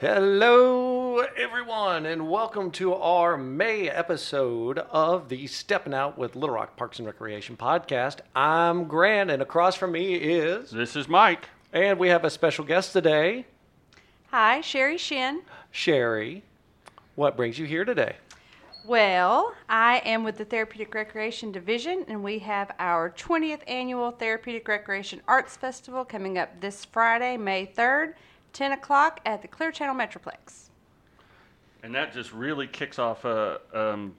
Hello, everyone, and welcome to our May episode of the Stepping Out with Little Rock Parks and Recreation podcast. I'm Grant, and across from me is, This is Mike. and we have a special guest today, Hi, Sherry Shin. Sherry. What brings you here today? Well, I am with the Therapeutic Recreation Division, and we have our 20th annual Therapeutic Recreation Arts Festival coming up this Friday, May 3rd, 10 o'clock at the Clear Channel Metroplex. And that just really kicks off a um,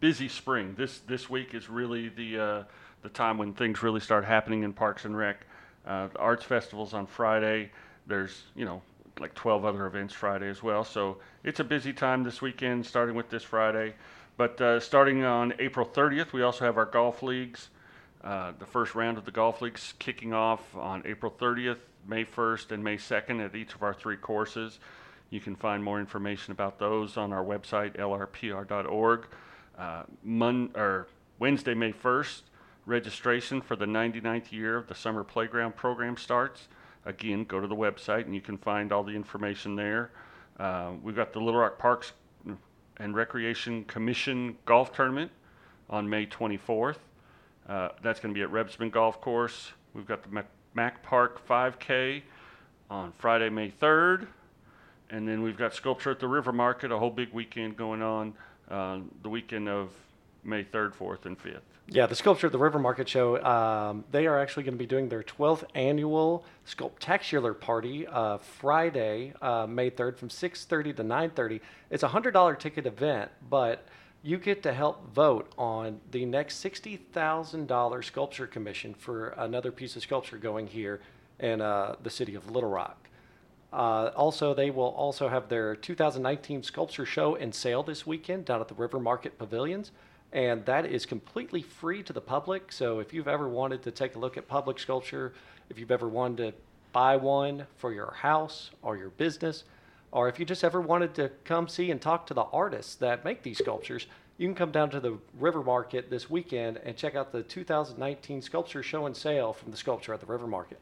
busy spring. This this week is really the uh, the time when things really start happening in Parks and Rec. Uh, the arts festivals on Friday. There's you know like 12 other events Friday as well. So it's a busy time this weekend, starting with this Friday. But uh, starting on April 30th, we also have our golf leagues. Uh, the first round of the golf leagues kicking off on April 30th, May 1st, and May 2nd at each of our three courses. You can find more information about those on our website, lrpr.org. Uh, Mon- or Wednesday, May 1st, registration for the 99th year of the Summer Playground program starts. Again, go to the website and you can find all the information there. Uh, we've got the Little Rock Parks and Recreation Commission Golf Tournament on May 24th. Uh, that's going to be at Rebsamen Golf Course. We've got the Mac, Mac Park 5K on Friday, May 3rd. And then we've got Sculpture at the River Market, a whole big weekend going on uh, the weekend of May 3rd, 4th, and 5th. Yeah, the Sculpture at the River Market Show, um, they are actually going to be doing their 12th annual Sculptacular Party uh, Friday, uh, May 3rd from 6.30 to 9.30. It's a $100 ticket event, but you get to help vote on the next $60,000 sculpture commission for another piece of sculpture going here in uh, the city of Little Rock. Uh, also, they will also have their 2019 sculpture show and sale this weekend down at the River Market Pavilions, and that is completely free to the public. So, if you've ever wanted to take a look at public sculpture, if you've ever wanted to buy one for your house or your business, or if you just ever wanted to come see and talk to the artists that make these sculptures, you can come down to the River Market this weekend and check out the 2019 sculpture show and sale from the Sculpture at the River Market.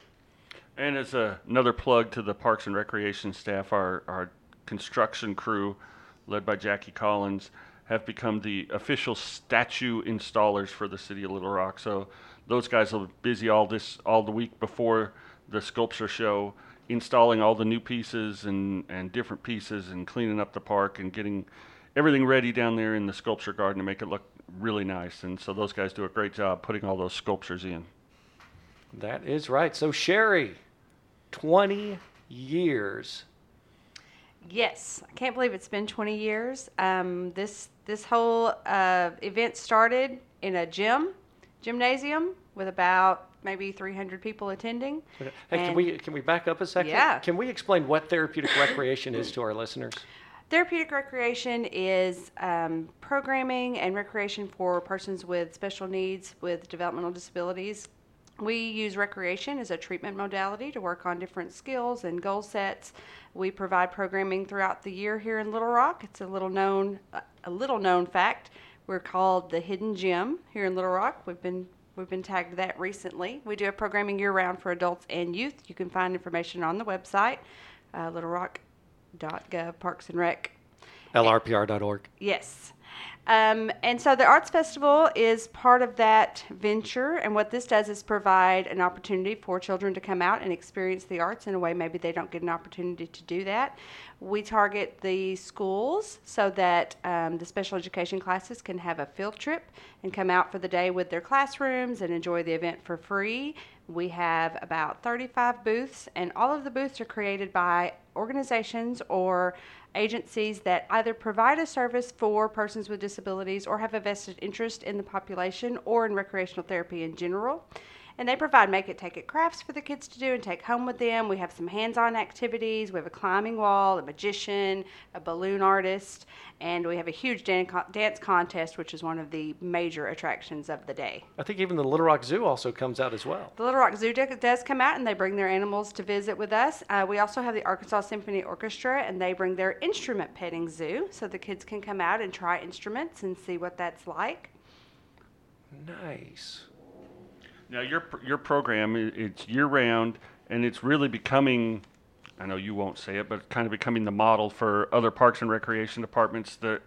And as a, another plug to the Parks and Recreation staff, our, our construction crew, led by Jackie Collins, have become the official statue installers for the city of Little Rock. So those guys will be busy all this all the week before the sculpture show, installing all the new pieces and, and different pieces and cleaning up the park and getting everything ready down there in the sculpture garden to make it look really nice. And so those guys do a great job putting all those sculptures in. That is right. So, Sherry, 20 years. Yes, I can't believe it's been 20 years. Um, this this whole uh, event started in a gym, gymnasium, with about maybe 300 people attending. Hey, can we can we back up a second? Yeah. Can we explain what therapeutic recreation is to our listeners? Therapeutic recreation is um, programming and recreation for persons with special needs with developmental disabilities. We use recreation as a treatment modality to work on different skills and goal sets. We provide programming throughout the year here in Little Rock. It's a little known a little known fact. We're called the Hidden Gym here in Little Rock. We've been we've been tagged that recently. We do have programming year round for adults and youth. You can find information on the website, uh, Little Rock gov parks and rec LRPR.org. yes um, and so the arts festival is part of that venture and what this does is provide an opportunity for children to come out and experience the arts in a way maybe they don't get an opportunity to do that. We target the schools so that um, the special education classes can have a field trip and come out for the day with their classrooms and enjoy the event for free. We have about 35 booths, and all of the booths are created by organizations or agencies that either provide a service for persons with disabilities or have a vested interest in the population or in recreational therapy in general. And they provide make it, take it crafts for the kids to do and take home with them. We have some hands on activities. We have a climbing wall, a magician, a balloon artist, and we have a huge dan- dance contest, which is one of the major attractions of the day. I think even the Little Rock Zoo also comes out as well. The Little Rock Zoo do- does come out and they bring their animals to visit with us. Uh, we also have the Arkansas Symphony Orchestra and they bring their instrument petting zoo so the kids can come out and try instruments and see what that's like. Nice. Now your your program it's year round and it's really becoming I know you won't say it, but kind of becoming the model for other parks and recreation departments that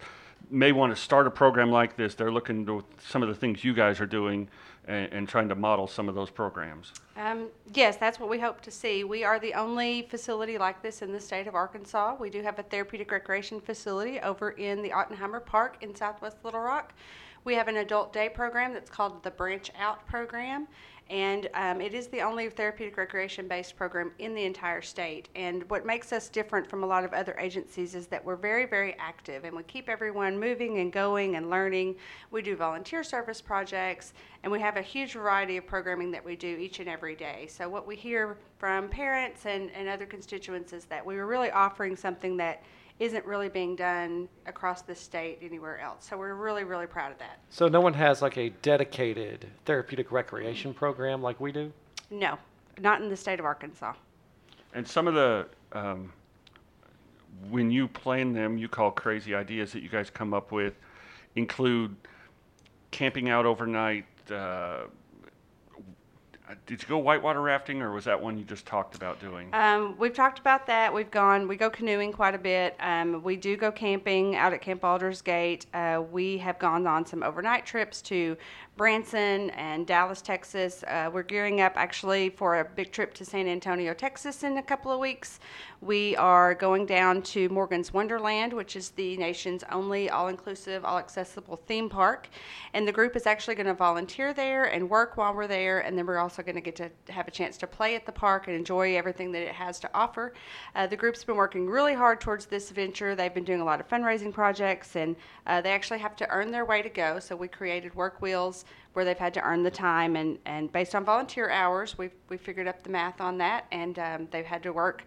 may want to start a program like this. They're looking to some of the things you guys are doing and, and trying to model some of those programs. Um, yes, that's what we hope to see. We are the only facility like this in the state of Arkansas. We do have a therapeutic recreation facility over in the Ottenheimer Park in southwest Little Rock. We have an adult day program that's called the Branch Out Program, and um, it is the only therapeutic recreation based program in the entire state. And what makes us different from a lot of other agencies is that we're very, very active and we keep everyone moving and going and learning. We do volunteer service projects, and we have a huge variety of programming that we do each and every day. So, what we hear from parents and, and other constituents is that we are really offering something that isn't really being done across the state anywhere else. So we're really, really proud of that. So no one has like a dedicated therapeutic recreation program like we do? No, not in the state of Arkansas. And some of the, um, when you plan them, you call crazy ideas that you guys come up with, include camping out overnight. Uh, did you go whitewater rafting, or was that one you just talked about doing? Um, we've talked about that. We've gone, we go canoeing quite a bit. Um, we do go camping out at Camp Aldersgate. Uh, we have gone on some overnight trips to Branson and Dallas, Texas. Uh, we're gearing up actually for a big trip to San Antonio, Texas in a couple of weeks. We are going down to Morgan's Wonderland, which is the nation's only all inclusive, all accessible theme park. And the group is actually going to volunteer there and work while we're there. And then we're also going to get to have a chance to play at the park and enjoy everything that it has to offer. Uh, the group's been working really hard towards this venture. They've been doing a lot of fundraising projects, and uh, they actually have to earn their way to go. So we created Work Wheels where they've had to earn the time and, and based on volunteer hours we we figured up the math on that and um, they've had to work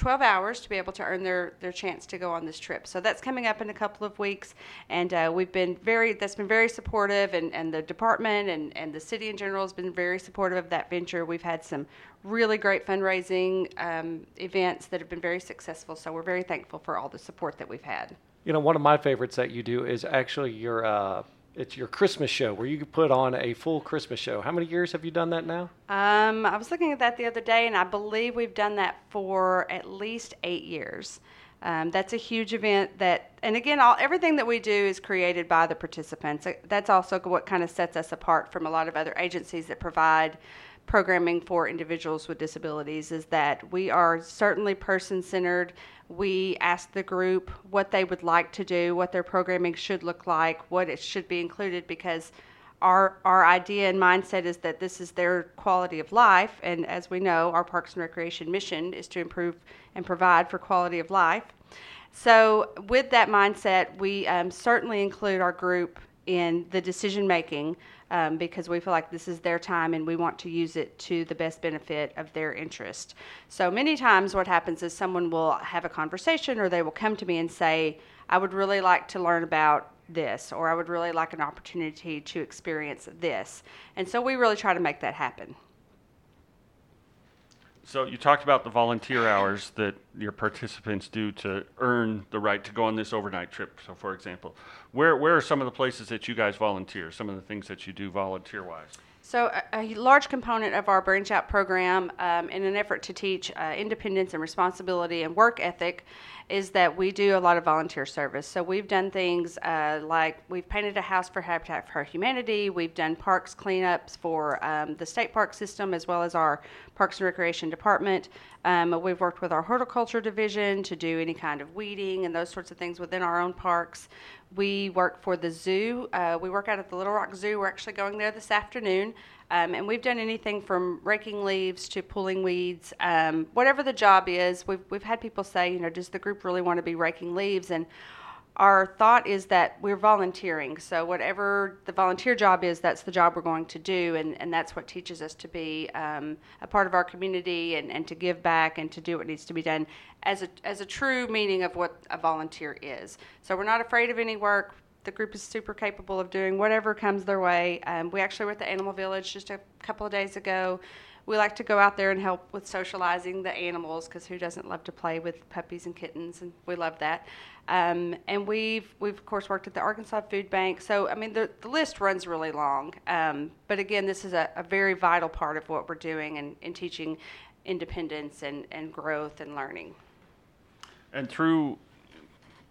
12 hours to be able to earn their, their chance to go on this trip. So that's coming up in a couple of weeks, and uh, we've been very that's been very supportive, and, and the department and, and the city in general has been very supportive of that venture. We've had some really great fundraising um, events that have been very successful. So we're very thankful for all the support that we've had. You know, one of my favorites that you do is actually your uh, it's your Christmas show where you put on a full Christmas show. How many years have you done that now? Um, I was looking at that the other day, and I believe we've done that for at least eight years. Um, that's a huge event that, and again, all everything that we do is created by the participants. That's also what kind of sets us apart from a lot of other agencies that provide programming for individuals with disabilities. Is that we are certainly person centered we ask the group what they would like to do, what their programming should look like, what it should be included, because our our idea and mindset is that this is their quality of life, and as we know, our Parks and Recreation mission is to improve and provide for quality of life. So, with that mindset, we um, certainly include our group in the decision making um, because we feel like this is their time and we want to use it to the best benefit of their interest. So many times, what happens is someone will have a conversation or they will come to me and say, I would really like to learn about this, or I would really like an opportunity to experience this. And so we really try to make that happen. So you talked about the volunteer hours that your participants do to earn the right to go on this overnight trip. So, for example, where where are some of the places that you guys volunteer? Some of the things that you do volunteer wise. So, a, a, large component of our Branch Out program, um, in an effort to teach uh, independence and responsibility and work ethic, is that we do a lot of volunteer service. So, we've done things uh, like we've painted a house for Habitat for Humanity, we've done parks cleanups for um, the state park system as well as our Parks and Recreation Department. Um, we've worked with our horticulture division to do any kind of weeding and those sorts of things within our own parks. We work for the zoo. Uh, we work out at the Little Rock Zoo. We're actually going there this afternoon. Um, and we've done anything from raking leaves to pulling weeds, um, whatever the job is. We've, we've had people say, you know, does the group really want to be raking leaves? And our thought is that we're volunteering. So whatever the volunteer job is, that's the job we're going to do, and, and that's what teaches us to be um, a part of our community and, and to give back and to do what needs to be done as a as a true meaning of what a volunteer is. So we're not afraid of any work. The group is super capable of doing whatever comes their way. Um, we actually were at the Animal Village just a couple of days ago we like to go out there and help with socializing the animals because who doesn't love to play with puppies and kittens and we love that um, and we've we've of course worked at the arkansas food bank so i mean the, the list runs really long um, but again this is a, a, very vital part of what we're doing and in teaching independence and, and growth and learning. And through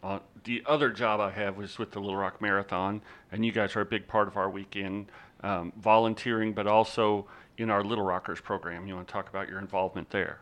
uh, the other job I have was with the Little Rock Marathon, and you guys are a big part of our weekend um, volunteering, but also in our Little Rockers program. You want to talk about your involvement there?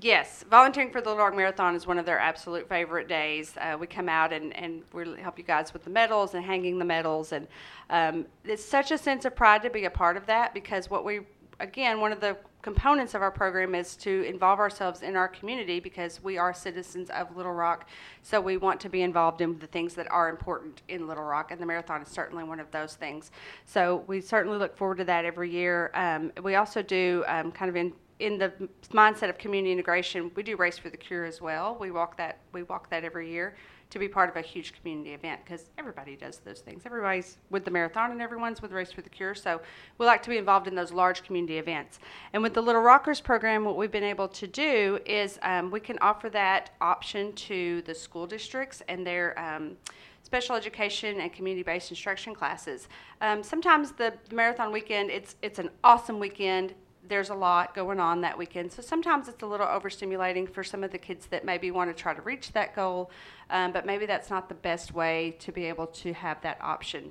Yes, volunteering for the Little Rock Marathon is one of their absolute favorite days. Uh, we come out and, and we help you guys with the medals and hanging the medals. And um, it's such a sense of pride to be a part of that because what we, again, one of the components of our program is to involve ourselves in our community because we are citizens of Little Rock. So we want to be involved in the things that are important in Little Rock, and the marathon is certainly one of those things. So we certainly look forward to that every year. Um, we also do um, kind of in in the mindset of community integration, we do Race for the Cure as well. We walk that we walk that every year to be part of a huge community event because everybody does those things. Everybody's with the marathon and everyone's with Race for the Cure. So we like to be involved in those large community events. And with the Little Rockers program, what we've been able to do is um, we can offer that option to the school districts and their um, special education and community-based instruction classes. Um, sometimes the marathon weekend, it's it's an awesome weekend there's a lot going on that weekend. So sometimes it's a little overstimulating for some of the kids that maybe want to try to reach that goal, um, but maybe that's not the best way to be able to have that option.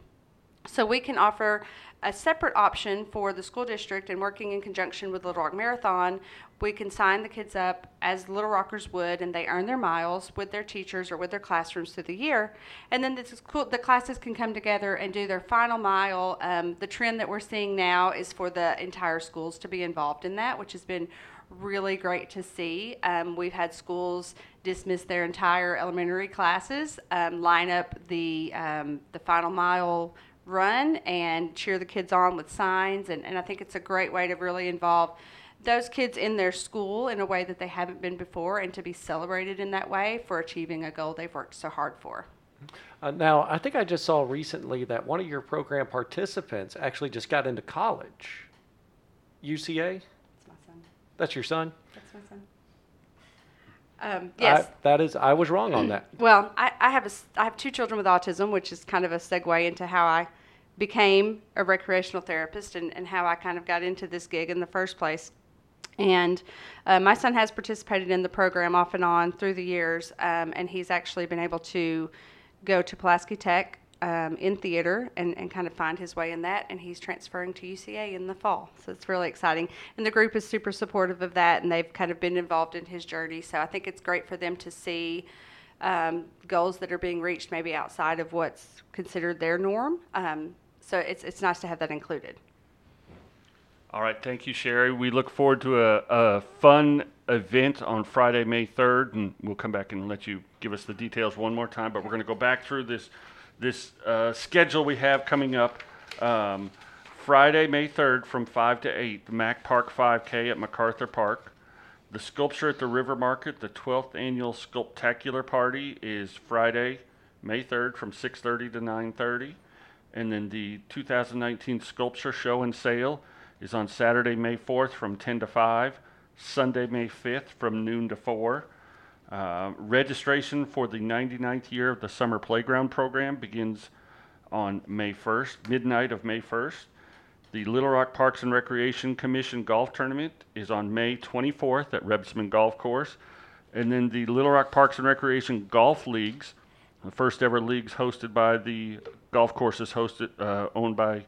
So we can offer a separate option for the school district and working in conjunction with Little Rock Marathon. We can sign the kids up as Little Rockers would, and they earn their miles with their teachers or with their classrooms through the year. And then the, school, the classes can come together and do their final mile. Um, the trend that we're seeing now is for the entire schools to be involved in that, which has been really great to see. Um, we've had schools dismiss their entire elementary classes, um, line up the um, the final mile run and cheer the kids on with signs. And, and I think it's a great way to really involve those kids in their school in a way that they haven't been before and to be celebrated in that way for achieving a goal they've worked so hard for. Uh, now, I think I just saw recently that one of your program participants actually just got into college. UCA? That's my son. That's your son? That's my son. Um, yes. I, that is, I was wrong on that. Well, I, I have a, I have two children with autism, which is kind of a segue into how I became a recreational therapist and, and how I kind of got into this gig in the first place. And uh, my son has participated in the program off and on through the years, um, and he's actually been able to go to Pulaski Tech um, in theater and, and kind of find his way in that. And he's transferring to UCA in the fall. So it's really exciting. And the group is super supportive of that, and they've kind of been involved in his journey. So I think it's great for them to see um, goals that are being reached maybe outside of what's considered their norm. Um, so it's, it's nice to have that included. All right, thank you, Sherry. We look forward to a, a fun event on Friday, May 3rd, and we'll come back and let you give us the details one more time. But we're going to go back through this this uh, schedule we have coming up. Um, Friday, May 3rd, from 5 to 8, the Mac Park 5K at MacArthur Park. The Sculpture at the River Market, the 12th annual Sculptacular Party, is Friday, May 3rd, from 6:30 to 9:30, and then the 2019 Sculpture Show and Sale is on Saturday, May 4th, from 10 to 5. Sunday, May 5th, from noon to 4. Uh, registration for the 99th year of the Summer Playground Program begins on May 1st, midnight of May 1st. The Little Rock Parks and Recreation Commission Golf Tournament is on May 24th at Rebsamen Golf Course. And then the Little Rock Parks and Recreation Golf Leagues, the first ever leagues hosted by the golf courses hosted, uh, owned by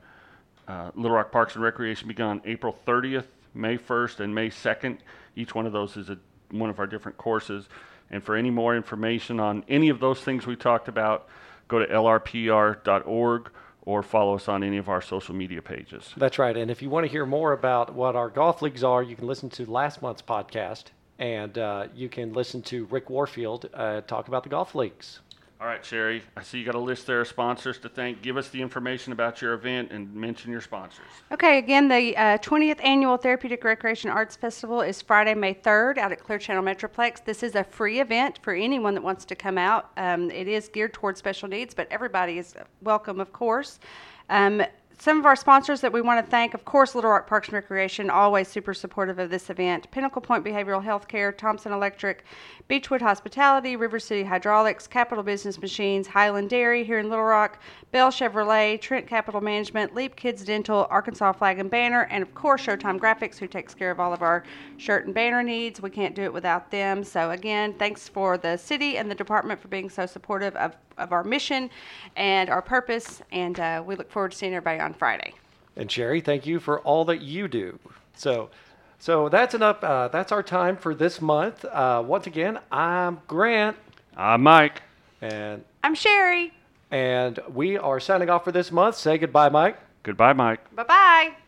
uh, Little Rock Parks and Recreation, began April 30th, May 1st, and May 2nd. Each one of those is a one of our different courses. And for any more information on any of those things we talked about, go to lrpr.org or follow us on any of our social media pages. That's right. And if you want to hear more about what our golf leagues are, you can listen to last month's podcast and uh, you can listen to Rick Warfield uh, talk about the golf leagues. All right, Sherry. I see you got a list there of sponsors to thank. Give us the information about your event and mention your sponsors. Okay, again, the uh, 20th Annual Therapeutic Recreation Arts Festival is Friday, May 3rd out at Clear Channel Metroplex. This is a free event for anyone that wants to come out. Um, it is geared towards special needs, but everybody is welcome, of course. Um, some of our sponsors that we want to thank, of course, Little Rock Parks and Recreation, always super supportive of this event. Pinnacle Pointe Behavioral Health Care, Thompson Electric, Beechwood Hospitality, River City Hydraulics, Capital Business Machines, Hiland Dairy here in Little Rock, Bale Chevrolet, Trent Capital Management, Leap Kids Dental, Arkansas Flag and Banner, and of course Showtime Graphics, who takes care of all of our shirt and banner needs. We can't do it without them. So again, thanks for the city and the department for being so supportive of, of our mission and our purpose. And uh, we look forward to seeing everybody on Friday. And Sherry, thank you for all that you do. So, so that's enough. Uh, that's our time for this month. Uh, once again, I'm Grant, I'm Mike. and I'm Sherry. and we are signing off for this month. Say goodbye, Mike. Goodbye, Mike. Bye bye.